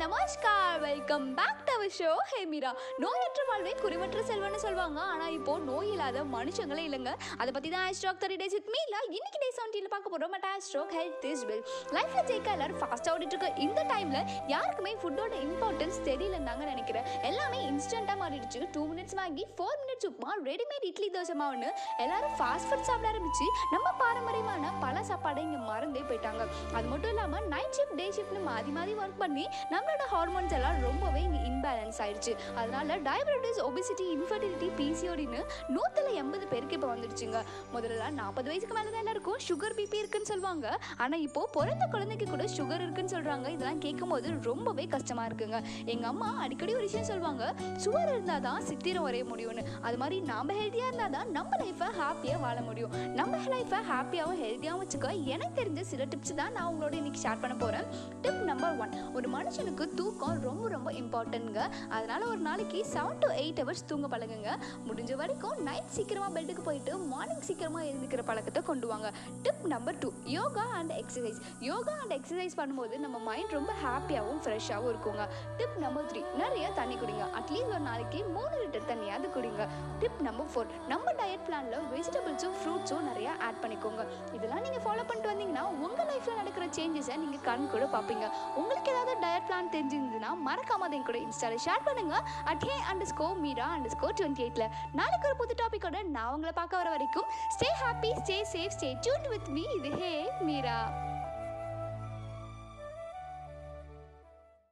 Namaskar welcome back to our show hey Meera நோயற்ற வாழ்வே குறைவற்ற செல்வம்னு சொல்லுவாங்க. ஆனால் இப்போ நோய் இல்லாத மனுஷங்களே இல்லைங்க. அதை பற்றி தான் ஆஸ்ட்ராக் தேர்ட்டி டேஸ் வித் மீல இன்னைக்கு டே செவன்டீனில் பார்க்க போகிறோம் பட் ஆஸ்ட்ராக் ஹெல்த் இஸ் வெல் லைஃப்பில் ஜெயிக்க எல்லாரும் ஃபாஸ்ட்டாக ஓடிட்டு இருக்க. இந்த டைமில் யாருக்குமே ஃபுட்டோட இம்பார்ட்டன்ஸ் தெரியலன்னு தாங்க நினைக்கிறேன். எல்லாமே இன்ஸ்டண்ட்டாக மாறிடுச்சு. Two minutes Maggi four minutes upma readymade idli dosa மாவுன்னு எல்லாரும் ஃபாஸ்ட் ஃபுட் சாப்பிட ஆரம்பிச்சு நம்ம பாரம்பரியமான பல சாப்பாடை இங்கே மறந்தே போயிட்டாங்க. அது மட்டும் இல்லாமல் நைட் ஷிஃப்ட் டே ஷிஃப்ட்னு மாறி மாறி ஒர்க் பண்ணி நம்மளோட ஹார்மோன்ஸ் எல்லாம் ரொம்ப இம்பேலன்ஸ் ஆயிடுச்சு அதனால டயபெட்டிஸ் ஒபிசிட்டி இன்ஃபர்டிலிட்டி பிசிஓடின்னு நூற்றில் எண்பது பேருக்கு இப்போ வந்துடுச்சுங்க. முதல்ல நாற்பது வயசுக்கு மேலே தான் எல்லாருக்கும் சுகர் பிபி இருக்குன்னு சொல்லுவாங்க. ஆனால் இப்போ பிறந்த குழந்தைக்கு கூட சுகர் இருக்குன்னு சொல்கிறாங்க இதெல்லாம் கேட்கும்போது ரொம்பவே கஷ்டமாக இருக்குங்க. எங்கள் அம்மா அடிக்கடி ஒரு விஷயம் சொல்லுவாங்க. சுகர் இருந்தால் தான் சித்திரம் வரைய முடியும்னு. அது மாதிரி நாம் ஹெல்த்தியாக இருந்தால் தான் நம்ம லைஃப்பை ஹாப்பியாக வாழ முடியும். நம்ம லைஃப்பை ஹாப்பியாகவும் ஹெல்த்தியாகவும் வச்சுக்க எனக்கு தெரிஞ்ச சில டிப்ஸ் தான் நான் உங்களோட இன்னைக்கு ஷேர் பண்ண போகிறேன் டிப் நம்பர் ஒன் ஒரு மனுஷனுக்கு தூக்கம் ரொம்ப ரொம்ப பண்ணுங்க அதனால ஒரு நாளைக்கு செவன் டு எயிட் ஹவர்ஸ் தூங்க பழகுங்க. முடிஞ்ச வரைக்கும் நைட் சீக்கிரமாக பெட்டுக்கு போயிட்டு மார்னிங் சீக்கிரமாக எழுந்துக்கிற பழக்கத்தை கொண்டு வாங்க. Tip number two yoga and exercise yoga and exercise பண்ணும்போது நம்ம மைண்ட் ரொம்ப ஹாப்பியாகவும் ஃப்ரெஷ்ஷாகவும் இருக்குங்க. டிப் நம்பர் த்ரீ நிறைய தண்ணி குடிங்க. அட்லீஸ்ட் ஒரு நாளைக்கு மூணு லிட்டர் தண்ணியாவது குடிங்க. டிப் நம்பர் ஃபோர் நம்ம டயட் பிளானில் வெஜிடபிள்ஸும் ஃப்ரூட்ஸும் நிறையா ஆட் பண்ணிக்கோங்க. இதெல்லாம் நீங்கள் சேஞ்சஸை நீங்கள் கண் கூட பார்ப்பீங்க. உங்களுக்கு ஏதாவது டயட் பிளான் தெரிஞ்சிருந்ததுன்னா மறக்காம அதை என் கூட இன்ஸ்டாவில் ஷேர் பண்ணுங்க. At hey underscore Meera underscore twenty எயிட்டில் நாளைக்கு ஒரு புது டாப்பிக்கோட நான் உங்களை பார்க்க வர வரைக்கும் stay happy stay safe stay tuned with me இது ஹே மீரா